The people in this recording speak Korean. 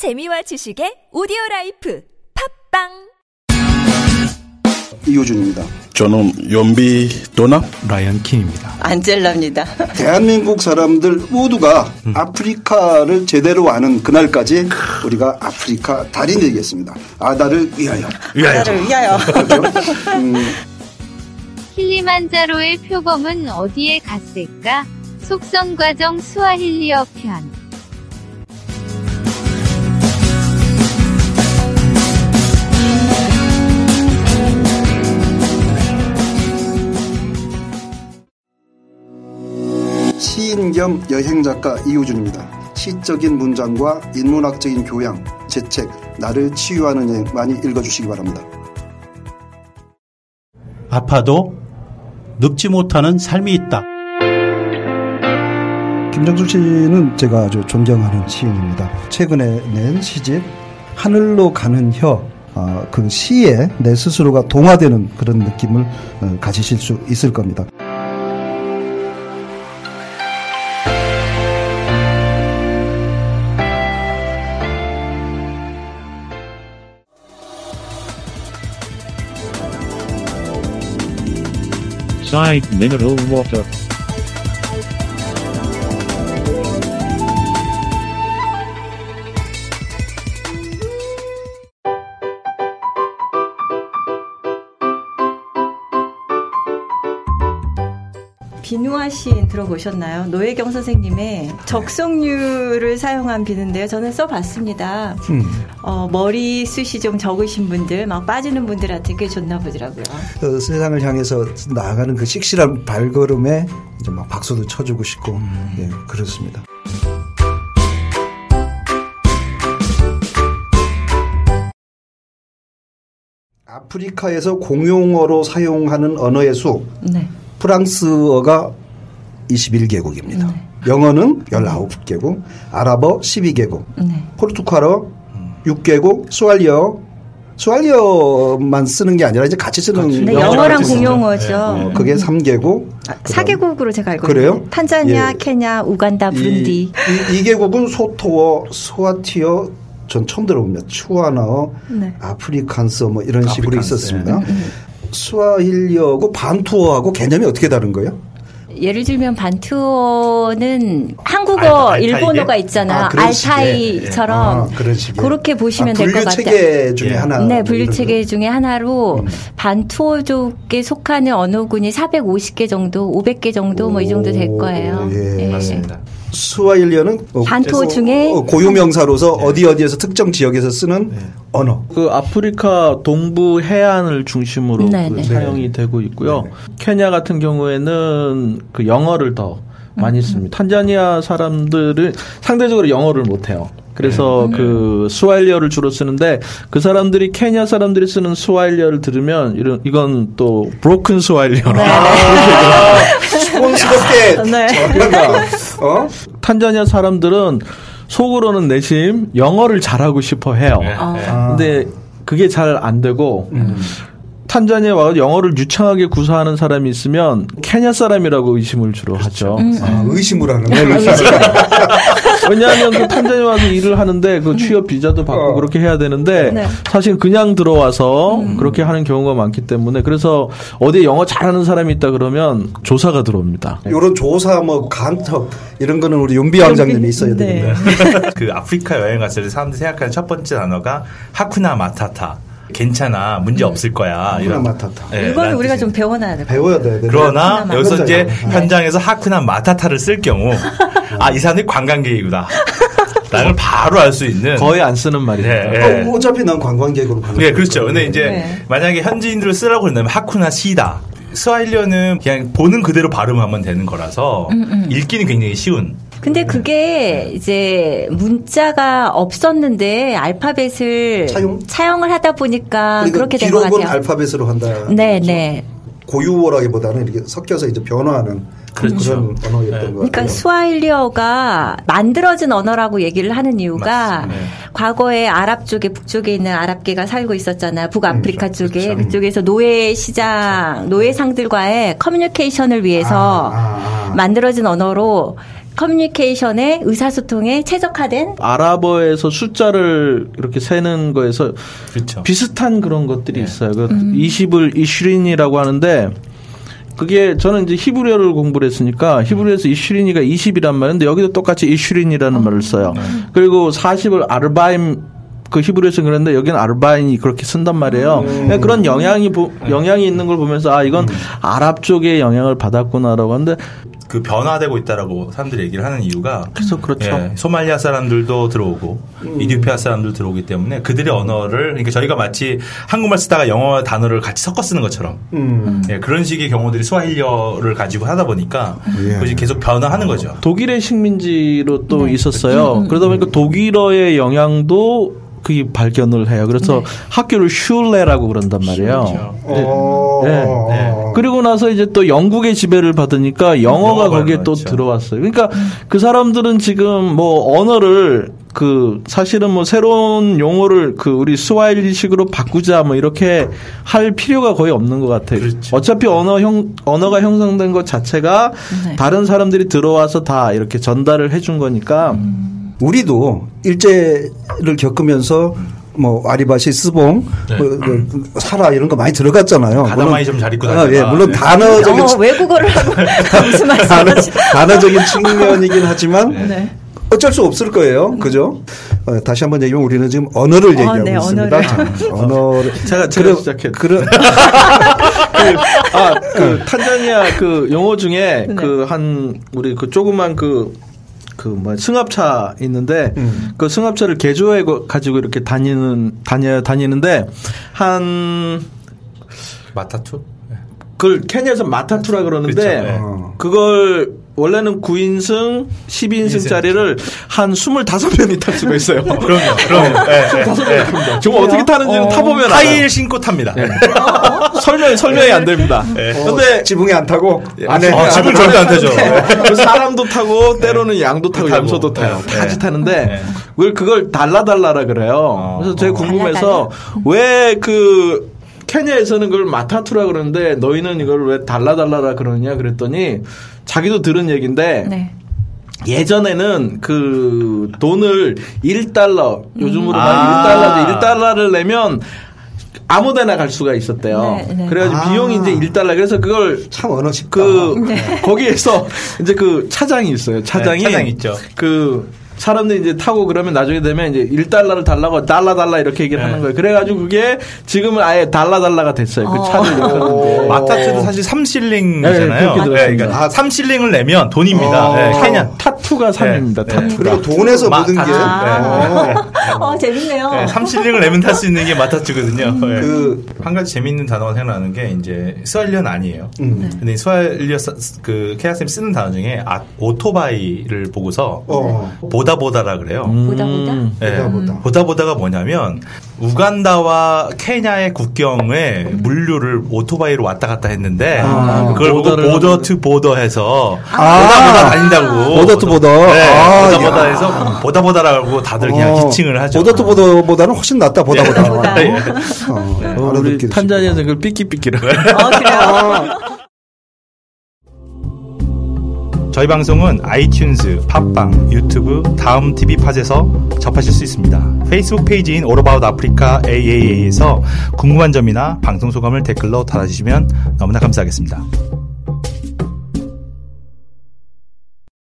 재미와 지식의 오디오 라이프 팟빵 이호준입니다. 저는 연비 도나 라이언 킹입니다. 안젤라입니다. 대한민국 사람들 모두가 아프리카를 제대로 아는 그날까지 우리가 아프리카 달인 되겠습니다. 아다를 위하여. 나를 위하여. 킬리만자로의 표범은 어디에 갔을까? 속성 과정 수아힐리어 편. 시인 겸 여행 작가 이호준입니다. 시적인 문장과 인문학적인 교양, 제 책 나를 치유하는 여행 많이 읽어주시기 바랍니다. 아파도 늙지 못하는 삶이 있다. 김정수 씨는 제가 아주 존경하는 시인입니다. 최근에 낸 시집 하늘로 가는 혀. 아, 그 시에 내 스스로가 동화되는 그런 느낌을 어, 가지실 수 있을 겁니다. Side mineral water. 비누화 시인 들어보셨나요? 노혜경 선생님의 적성류를 사용한 비누인데요. 저는 써봤습니다. 어, 머리 숱이 좀 적으신 분들, 막 빠지는 분들한테 꽤 좋나 보더라고요. 그 세상을 향해서 나아가는 그 씩씩한 발걸음에 이제 막 박수도 쳐주고 싶고 예, 그렇습니다. 아프리카에서 공용어로 사용하는 언어의 수 네. 프랑스어가 21개국입니다. 영어는 19개국, 아랍어 12개국, 네. 포르투갈어 6개국, 스와힐리어 스와힐리어만 쓰는 게 아니라 이제 같이 쓰는 네, 영어가 영어랑. 공용어죠. 어, 그게 3개국. 아, 4개국으로 제가 알고 그래요? 있는데 탄자니아, 예. 케냐, 우간다, 부룬디. 이, 이, 2개국은 소토어, 스와티어, 전 처음 들어봅니다. 츠와나어, 네. 아프리칸스어 뭐 이런 식으로 아프리칸스, 있었습니다. 스와힐리어하고 반투어하고 개념이 어떻게 다른 거예요? 예를 들면 반투어는 한국어, 알- 알타이게? 일본어가 있잖아요. 아. 알타이처럼 아, 그런 식의. 그렇게 보시면 아, 될것 분류 같아요. 체계 중에 예. 하나. 네, 뭐 분류 체계 거. 중에 하나로 반투어족에 속하는 언어군이 450개 정도, 500개 정도 뭐 이 정도 될 거예요. 예. 맞습니다. 스와힐리어는 어, 그래서 중에 어, 고유 명사로서 어디 어디에서 특정 지역에서 쓰는 언어. 그 아프리카 동부 해안을 중심으로 네, 그 네. 사용이 되고 있고요. 케냐 같은 경우에는 그 영어를 더 음, 많이 씁니다. 탄자니아 사람들은 상대적으로 영어를 못해요. 그래서 네. 그 스와힐리어를 주로 쓰는데 그 사람들이 케냐 사람들이 쓰는 스와힐리어를 들으면 이런 이건 또 broken 스와힐리어라. 네. 수고스럽게 네. 어? 탄자니아 사람들은 속으로는 내심 영어를 잘하고 싶어 해요. 아. 근데 그게 잘 안 되고 탄자니아 와서 영어를 유창하게 구사하는 사람이 있으면 케냐 사람이라고 의심을 주로 하죠. 아, 의심을 하는 네, 거예요. 왜냐하면 그 탄자니아 와서 일을 하는데 그 취업 비자도 받고 어. 그렇게 해야 되는데 네. 사실 그냥 들어와서 그렇게 하는 경우가 많기 때문에 그래서 어디에 영어 잘하는 사람이 있다 그러면 조사가 들어옵니다. 이런 조사 뭐 간첩 이런 거는 우리 윤비 왕장님이 있어야 네. 되는데. 그 아프리카 여행 갔을 때 사람들이 생각하는 첫 번째 단어가 하쿠나 마타타. 괜찮아, 문제 없을 거야. 하쿠나 마타타. 네, 이거는 라는 우리가 뜻이에요. 좀 배워놔야 같아요. 배워야 돼. 그러나 여기서 이제. 현장에서 하쿠나 마타타를 쓸 경우 아 이 사람이 관광객이구나. 라는 바로 알 수 있는 거의 안 쓰는 말이죠. 네, 네. 어, 어차피 난 관광객으로 가는 네, 그렇죠. 근데 이제 네. 만약에 현지인들을 쓰라고 그런다면 하쿠나 시다. 스와힐리어는 그냥 보는 그대로 발음하면 되는 거라서 음, 읽기는 굉장히 쉬운. 근데 그게 이제 문자가 없었는데 알파벳을 차용? 을 하다 보니까 그러니까 그렇게 된것 기록은 같아요. 알파벳으로 한다. 네, 네. 고유어라기보다는 이렇게 섞여서 이제 변화하는 그런 그렇죠. 언어였던 것 그러니까 같아요. 스와힐리어가 만들어진 언어라고 얘기를 하는 이유가 맞습니다. 네. 과거에 아랍 쪽에 북쪽에 있는 아랍계가 살고 있었잖아요. 북아프리카 음, 쪽에 그렇죠. 그쪽에서 노예 시장, 노예상들과의 커뮤니케이션을 위해서 아, 아, 아. 만들어진 언어로 커뮤니케이션의 의사소통에 최적화된 아랍어에서 숫자를 이렇게 세는 거에서 그렇죠. 비슷한 그런 것들이 있어요. 그 음. 20을 이슈린이라고 하는데 그게 저는 이제 히브리어를 공부를 했으니까 히브리어에서 이슈린이가 20이란 말인데 여기도 똑같이 이슈린이라는 말을 써요. 그리고 40을 아르바임 그 히브리어에서 그랬는데 여기는 아르바인이 그렇게 쓴단 말이에요. 그러니까 그런 영향이 보- 영향이 있는 걸 보면서 아 이건 아랍 쪽의 영향을 받았구나라고 하는데 그 변화되고 있다라고 사람들이 얘기를 하는 이유가 그래서 그렇죠. 예, 소말리아 사람들도 들어오고 이디오피아 사람들 들어오기 때문에 그들의 언어를 그러니까 저희가 마치 한국말 쓰다가 영어 단어를 같이 섞어 쓰는 것처럼 음. 예, 그런 식의 경우들이 스와힐리어를 가지고 하다 보니까 예. 그것이 계속 변화하는 거죠. 독일의 식민지로 또 네. 있었어요. 그러다 보니까 독일어의 영향도 그게 발견을 해요. 그래서 학교를 슐레라고 그런단 말이에요. 그렇죠. 네. 어. 네. 네. 그리고 나서 이제 또 영국의 지배를 받으니까 영어가 거기에 또 들어왔죠. 들어왔어요. 그러니까 그 사람들은 지금 뭐 언어를 그 사실은 뭐 새로운 용어를 그 우리 스와일리식으로 바꾸자 뭐 이렇게 할 필요가 거의 없는 것 같아요. 그렇죠. 어차피 언어 형 언어가 형성된 것 자체가 네. 다른 사람들이 들어와서 다 이렇게 전달을 해준 거니까 우리도 일제를 겪으면서 뭐 아리바시, 스봉, 네. 뭐, 그, 사라 이런 거 많이 들어갔잖아요. 가다마이 좀 잘 입고 아, 다니다가. 예, 물론 네. 단어적인 어, 외국어를 하고 무슨 단어, 말씀하시 단어적인 측면이긴 하지만 네. 어쩔 수 없을 거예요. 그죠? 어, 다시 한번 얘기하면 우리는 지금 언어를 얘기하고 네, 있습니다. 언어를. 자, 언어를. 제가 제가 그러- 시작했. 그러, 아, 그 탄자니아 그 용어 중에 네. 그한 우리 그 조그만 그 그뭐 승합차 있는데 음. 그 승합차를 개조해 고- 가지고 이렇게 다니는 다녀 다니는데 한 마타투? 그걸 케냐에서 마타투라 그러는데 그렇죠. 네. 어. 그걸 원래는 9인승, 10인승짜리를 한 25명이 탈 수가 있어요. 그럼요. 그럼요. 네, 네. 정말 어떻게 타는지는 타보면 알아요. 하이힐 신고 탑니다. 설명 설명이 안 됩니다. 근데 지붕에 안 타고 안에 아, 지붕 절대 안 되죠. 그 사람도 타고 때로는 양도 타고. 염소도 타요. 네. 같이 네. 타는데 네. 그걸 그걸 달라달라라 그래요. 어. 그래서 제가 궁금해서 왜 그 케냐에서는 그걸 마타투라 그러는데 너희는 이걸 왜 달라달라라 그러냐 그랬더니 자기도 들은 얘기인데 네. 예전에는 그 돈을 1달러 요즘으로 아. 말 1달러인데 1달러를 내면 아무 데나 갈 수가 있었대요. 네, 네. 그래가지고 아. 비용이 이제 1달러. 그래서 그걸 참 언어 쉽다. 그 거기에서 이제 그 차장이 있어요. 차장이 네, 차장 있죠. 그 사람들이 이제 타고 그러면 나중에 되면 이제 1달러를 달라고 달라 달라 이렇게 얘기를 네. 하는 거예요. 그래가지고 그게 지금은 아예 dala dala가 됐어요. 그 어. 차를 역하는데 matatu도 사실 3실링이잖아요. 네, 그렇게 들었습니다. 아, 3실링을 내면 돈입니다. 어. 네, 타- 케냐. tatu가 3입니다. 네. tatu가. 그리고 돈에서 마- 모든 게 아. 어, 재밌네요. 네, 3실링을 내면 탈 수 있는 게 matatu거든요. 네. 그한 가지 재밌는 단어가 생각나는 게 이제 스와힐리어는 아니에요. 음. 근데 스와힐리언 그 케아쌤 쓰는 단어 중에 아, 오토바이를 보고서 어. boda boda라 그래요. boda boda. 음. 네. boda boda. boda boda가 뭐냐면 우간다와 케냐의 국경에 물류를 오토바이로 왔다 갔다 했는데 아, 그걸 보고 border to border 해서 아. boda boda 다닌다고 border to border. 네, 아, boda 야. boda 해서 boda boda라고 다들 그냥 어, 지칭을 하죠. border to border보다는 훨씬 낫다. boda boda. boda. 예. 어, 어, 우리 탄자니아에서 그걸 pikipiki라고. 어, 그래요. 저희 방송은 아이튠즈, 팟빵, 유튜브, 다음 TV 팟에서 접하실 수 있습니다. 페이스북 페이지인 About Africa AAA에서 궁금한 점이나 방송 소감을 댓글로 달아주시면 너무나 감사하겠습니다.